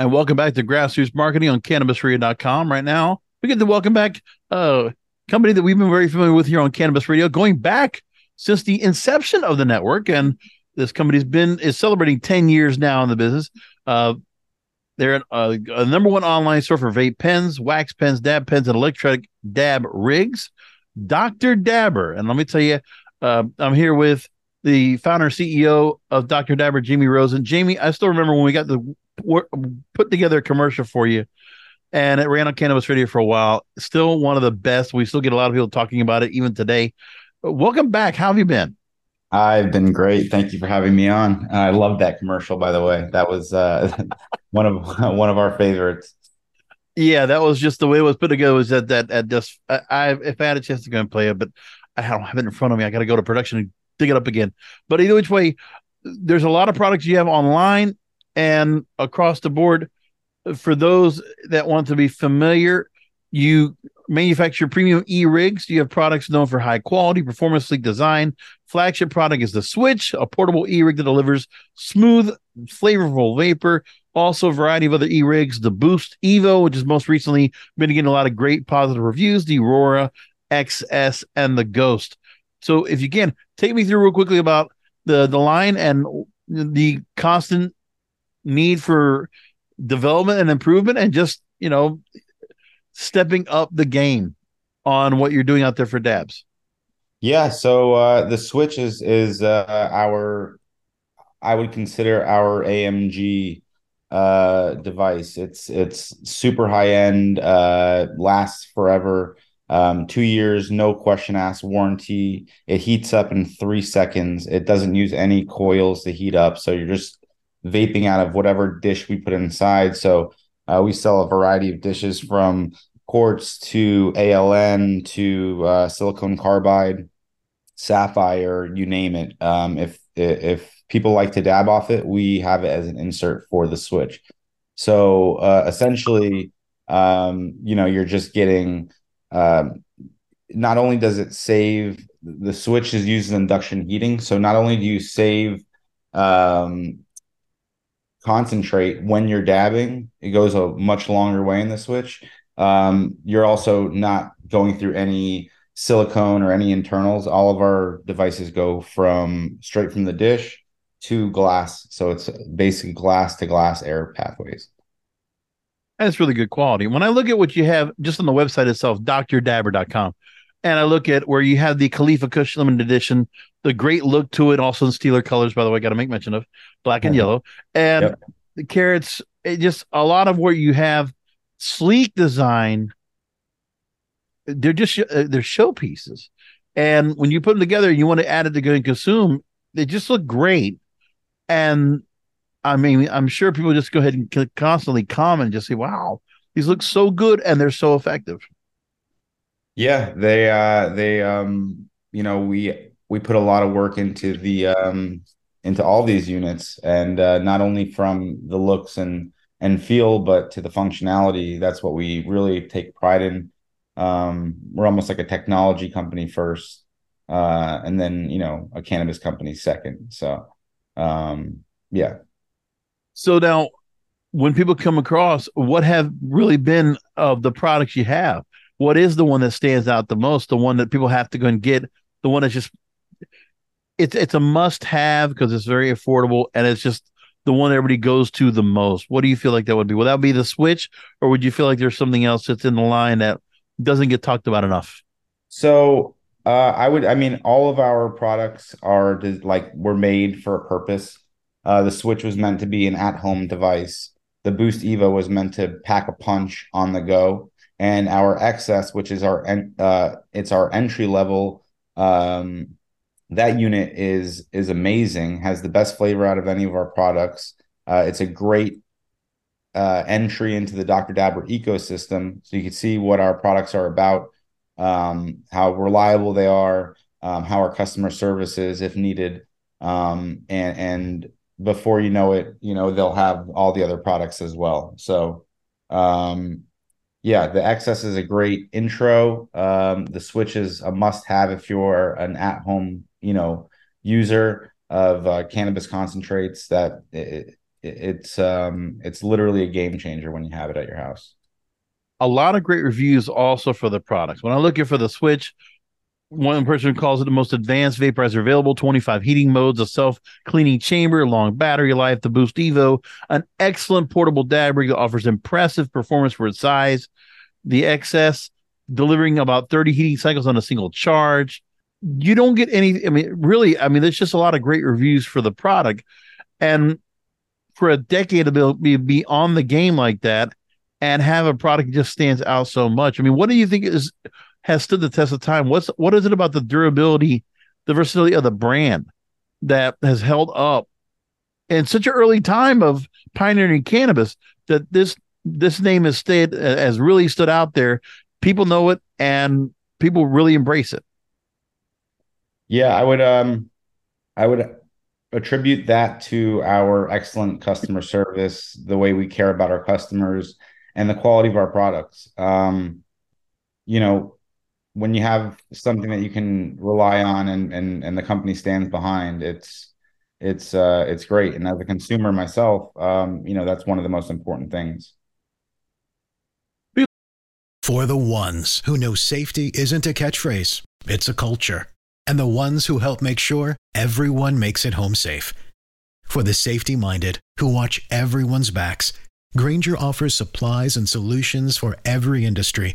And welcome back to Grassroots Marketing on CannabisRadio.com. Right now, we get to welcome back a company that we've been very familiar with here on Cannabis Radio, going back since the inception of the network. And this company's been is celebrating 10 years now in the business. Uh, they're a, a number one online store for vape pens, wax pens, dab pens, and electronic dab rigs. Dr. Dabber. And let me tell you, uh, I'm here with the founder and CEO of Dr. Dabber, Jamie Rosen. Jamie, I still remember when we got the put together a commercial for you, and it ran on Cannabis Radio for a while. Still one of the best. We still get a lot of people talking about it even today. Welcome back. How have you been? I've been great. Thank you for having me on. I love that commercial, by the way. That was uh, one of one of our favorites. Yeah, that was just the way it was put together. Was that that, that just I, I if I had a chance to go and play it, but I don't have it in front of me. I got to go to production and dig it up again. But either which way, there's a lot of products you have online and across the board for those that want to be familiar you manufacture premium e-rigs. You have products known for high quality performance sleek design. Flagship product is the switch a portable e-rig that delivers smooth flavorful vapor. Also a variety of other e-rigs the boost evo which has most recently been getting a lot of great positive reviews the aurora xs and the ghost. So if you can take me through real quickly about the the line and the constant need for development and improvement and just, you know, stepping up the game on what you're doing out there for dabs? Yeah, so uh, the Switch is is uh, our I would consider our AMG uh, device. It's it's super high end, uh, lasts forever. Um, two years, no question asked warranty. It heats up in three seconds. It doesn't use any coils to heat up, so you're just vaping out of whatever dish we put inside. So uh, we sell a variety of dishes from quartz to ALN to uh, silicon carbide, sapphire, you name it. Um, if if people like to dab off it, we have it as an insert for the switch. So uh, essentially, um, you know, you're just getting. Um, not only does it save the switch is used in induction heating, so not only do you save um, concentrate when you're dabbing. It goes a much longer way in the switch. Um, you're also not going through any silicone or any internals. All of our devices go from straight from the dish to glass. So it's basically glass to glass air pathways. And it's really good quality. When I look at what you have just on the website itself, drdabber.com, and I look at where you have the Khalifa Kush limited edition, the great look to it, also in Steeler colors, by the way, got to make mention of black and yellow, and yep. the carrots. It just a lot of where you have sleek design. They're just uh, they're showpieces, and when you put them together, you want to add it to go and consume. They just look great, and I mean, I'm sure people just go ahead and constantly comment, and just say, "Wow, these look so good," and they're so effective. Yeah, they uh they um you know we we put a lot of work into the um into all these units and uh not only from the looks and and feel, but to the functionality. That's what we really take pride in. Um, we're almost like a technology company first, uh, and then you know a cannabis company second. So, um, yeah. So now, when people come across, what have really been of the products you have? What is the one that stands out the most? The one that people have to go and get? The one that's just it's it's a must have because it's very affordable and it's just the one everybody goes to the most. What do you feel like that would be? Would that be the Switch, or would you feel like there's something else that's in the line that doesn't get talked about enough? So uh, I would, I mean, all of our products are like were made for a purpose. Uh, the Switch was meant to be an at-home device. The Boost Evo was meant to pack a punch on the go, and our XS, which is our uh, it's our entry level um, that unit is is amazing has the best flavor out of any of our products. Uh, it's a great uh, entry into the dr dabber ecosystem. So you can see what our products are about um, how reliable they are um, how our customer service is if needed um, and and before you know it you know they'll have all the other products as well. So um, yeah, the XS is a great intro. Um, the Switch is a must have if you're an at home you know user of uh, cannabis concentrates that it, it, it's um it's literally a game changer when you have it at your house. A lot of great reviews also for the products. When i'm looking for the switch one person calls it the most advanced vaporizer available 25 heating modes a self-cleaning chamber long battery life the boost evo an excellent portable dab rig that offers impressive performance for its size the xs delivering about 30 heating cycles on a single charge you don't get any. I mean, really, I mean, there's just a lot of great reviews for the product, and for a decade to be, be on the game like that and have a product that just stands out so much. I mean, what do you think is has stood the test of time? What's what is it about the durability, the versatility of the brand that has held up in such an early time of pioneering cannabis that this this name has stayed has really stood out there. People know it and people really embrace it. Yeah, I would um I would attribute that to our excellent customer service, the way we care about our customers and the quality of our products. Um you know, when you have something that you can rely on and and and the company stands behind, it's it's uh it's great and as a consumer myself, um you know, that's one of the most important things. For the ones who know safety isn't a catchphrase, it's a culture and the ones who help make sure everyone makes it home safe. For the safety minded who watch everyone's backs, Grainger offers supplies and solutions for every industry,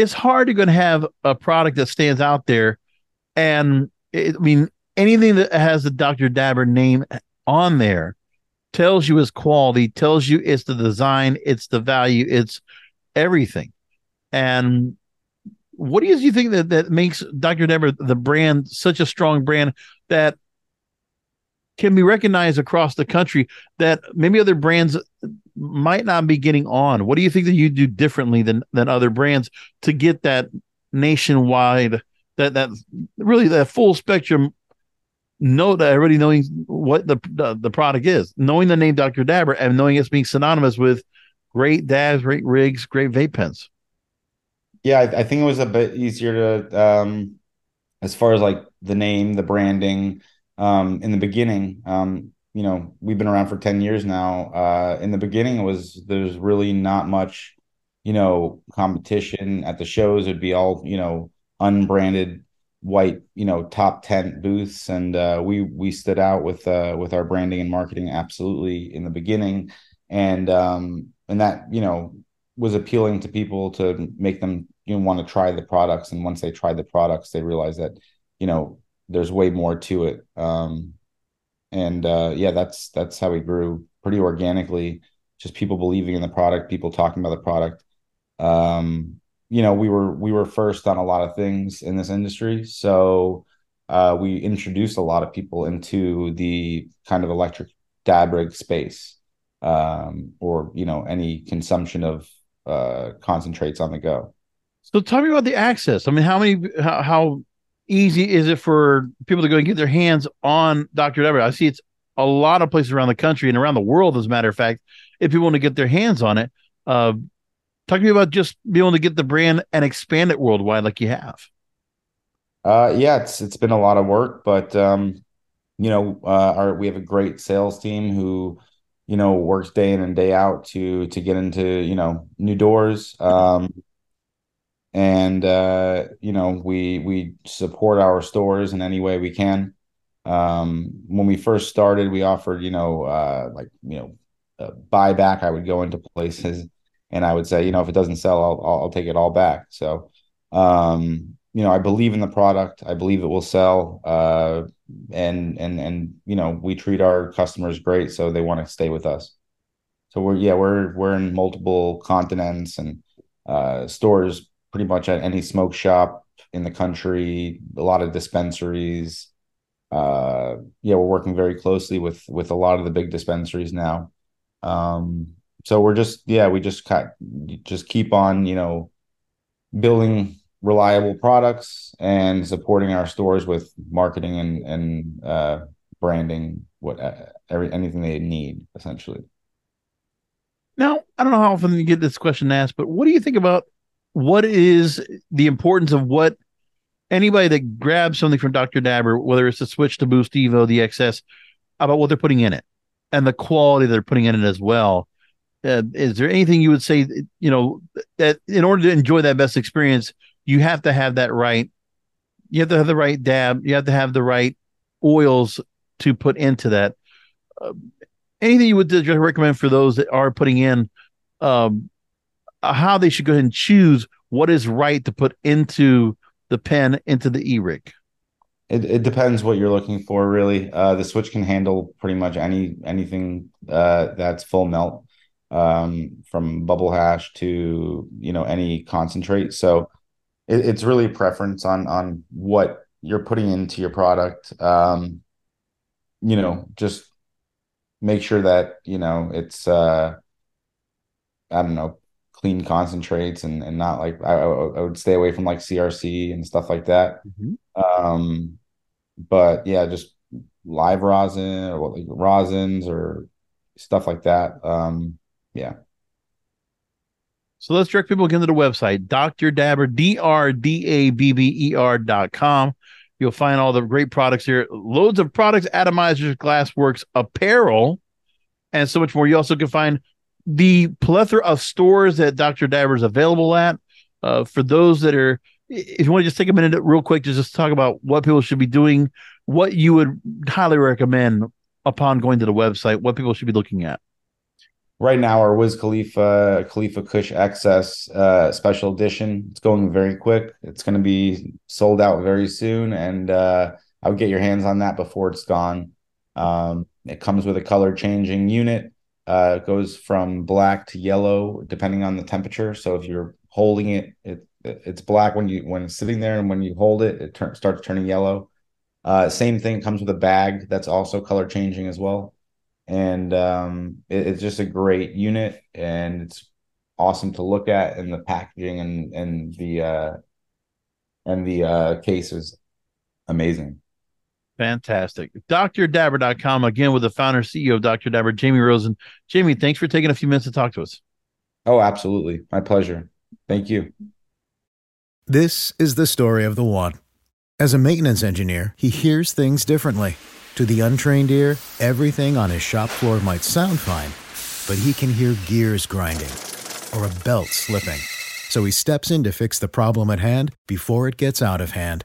it's hard to going to have a product that stands out there. And it, I mean, anything that has the Dr. Dabber name on there tells you its quality, tells you it's the design, it's the value, it's everything. And what do you think that, that makes Dr. Dabber the brand such a strong brand that can be recognized across the country that maybe other brands might not be getting on? What do you think that you do differently than than other brands to get that nationwide that that really that full spectrum know that already knowing what the, the, the product is, knowing the name Dr. Dabber and knowing it's being synonymous with great dabs, great rigs, great vape pens. Yeah, I, I think it was a bit easier to um as far as like the name, the branding. Um, in the beginning, um, you know, we've been around for 10 years now. Uh, in the beginning, it was there's really not much, you know, competition at the shows. It'd be all, you know, unbranded white you know top tent booths and uh, we we stood out with uh, with our branding and marketing absolutely in the beginning and um and that you know was appealing to people to make them you know want to try the products and once they tried the products they realized that you know there's way more to it um and uh yeah that's that's how we grew pretty organically just people believing in the product people talking about the product. Um you know we were we were first on a lot of things in this industry. So uh, we introduced a lot of people into the kind of electric dab rig space um, or you know any consumption of uh, concentrates on the go. So tell me about the access. I mean how many how, how easy is it for people to go and get their hands on dr Dabber? i see it's a lot of places around the country and around the world as a matter of fact if people want to get their hands on it uh, Talk to me about just being able to get the brand and expand it worldwide like you have. Uh, yeah, it's it's been a lot of work, but um, you know, uh, our we have a great sales team who, you know, works day in and day out to to get into you know new doors. Um, and uh, you know, we we support our stores in any way we can. Um, when we first started, we offered you know uh, like you know buyback. I would go into places and I would say, you know, if it doesn't sell, I'll I'll take it all back. So, um, you know, I believe in the product. I believe it will sell. Uh, and and and you know, we treat our customers great, so they want to stay with us. So we're yeah, we're we're in multiple continents and uh, stores pretty much at any smoke shop in the country. A lot of dispensaries. Uh, yeah, we're working very closely with with a lot of the big dispensaries now. Um, so we're just yeah we just kind just keep on you know building reliable products and supporting our stores with marketing and and uh, branding what uh, every anything they need essentially now i don't know how often you get this question asked but what do you think about what is the importance of what anybody that grabs something from dr dabber whether it's the switch to boost evo the xs about what they're putting in it and the quality they're putting in it as well. Uh, is there anything you would say you know that in order to enjoy that best experience you have to have that right you have to have the right dab you have to have the right oils to put into that? Uh, anything you would recommend for those that are putting in um, how they should go ahead and choose what is right to put into the pen into the e-rig it, it depends what you're looking for really uh, the switch can handle pretty much any anything uh, that's full melt um, from bubble hash to you know any concentrate. So it, it's really a preference on on what you're putting into your product. Um, you know, just make sure that you know it's uh, I don't know clean concentrates and and not like I, I would stay away from like CRC and stuff like that. Mm-hmm. Um, but yeah, just live rosin or like rosins or stuff like that. Um, yeah. So let's direct people again to the website, Dr. Dabber, D R D A B B E R dot com. You'll find all the great products here, loads of products, atomizers, glassworks, apparel, and so much more. You also can find the plethora of stores that Dr. Dabber is available at. Uh, for those that are, if you want to just take a minute real quick to just talk about what people should be doing, what you would highly recommend upon going to the website, what people should be looking at right now our Wiz Khalifa Khalifa Kush XS uh, special edition. It's going very quick. It's going to be sold out very soon, and uh, I would get your hands on that before it's gone. Um, it comes with a color changing unit. Uh, it goes from black to yellow depending on the temperature. So if you're holding it, it it's black when you when it's sitting there, and when you hold it, it turn, starts turning yellow. Uh, same thing comes with a bag that's also color changing as well, and um, it, it's just a great unit, and it's awesome to look at, and the packaging and and the uh, and the uh, case is amazing. Fantastic. DrDabber.com, again, with the founder, CEO of Dr. Dabber, Jamie Rosen. Jamie, thanks for taking a few minutes to talk to us. Oh, absolutely. My pleasure. Thank you. This is the story of the one. As a maintenance engineer, he hears things differently. To the untrained ear, everything on his shop floor might sound fine, but he can hear gears grinding or a belt slipping. So he steps in to fix the problem at hand before it gets out of hand.